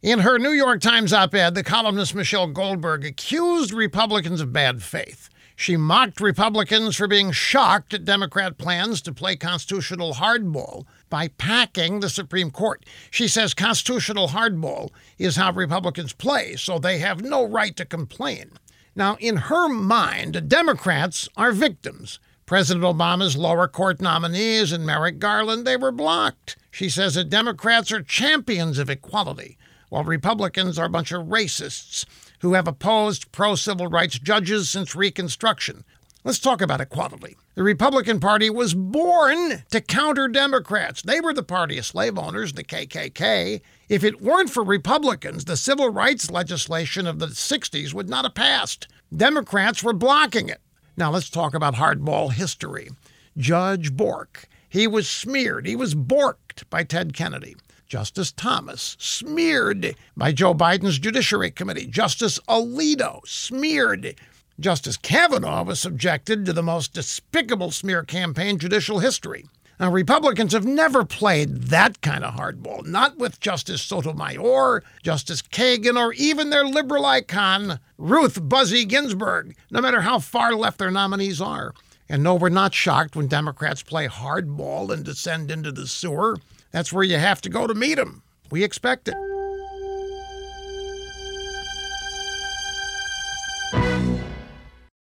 In her New York Times op ed, the columnist Michelle Goldberg accused Republicans of bad faith. She mocked Republicans for being shocked at Democrat plans to play constitutional hardball by packing the Supreme Court. She says constitutional hardball is how Republicans play, so they have no right to complain. Now, in her mind, Democrats are victims. President Obama's lower court nominees and Merrick Garland, they were blocked. She says that Democrats are champions of equality while Republicans are a bunch of racists who have opposed pro civil rights judges since Reconstruction. Let's talk about equality. The Republican Party was born to counter Democrats. They were the party of slave owners, the KKK. If it weren't for Republicans, the civil rights legislation of the 60s would not have passed. Democrats were blocking it. Now let's talk about hardball history. Judge Bork, he was smeared, he was borked by Ted Kennedy. Justice Thomas, smeared by Joe Biden's Judiciary Committee. Justice Alito, smeared. Justice Kavanaugh was subjected to the most despicable smear campaign in judicial history. Now, Republicans have never played that kind of hardball, not with Justice Sotomayor, Justice Kagan, or even their liberal icon, Ruth Bader Ginsburg, no matter how far left their nominees are. And no, we're not shocked when Democrats play hardball and descend into the sewer. That's where you have to go to meet them. We expect it.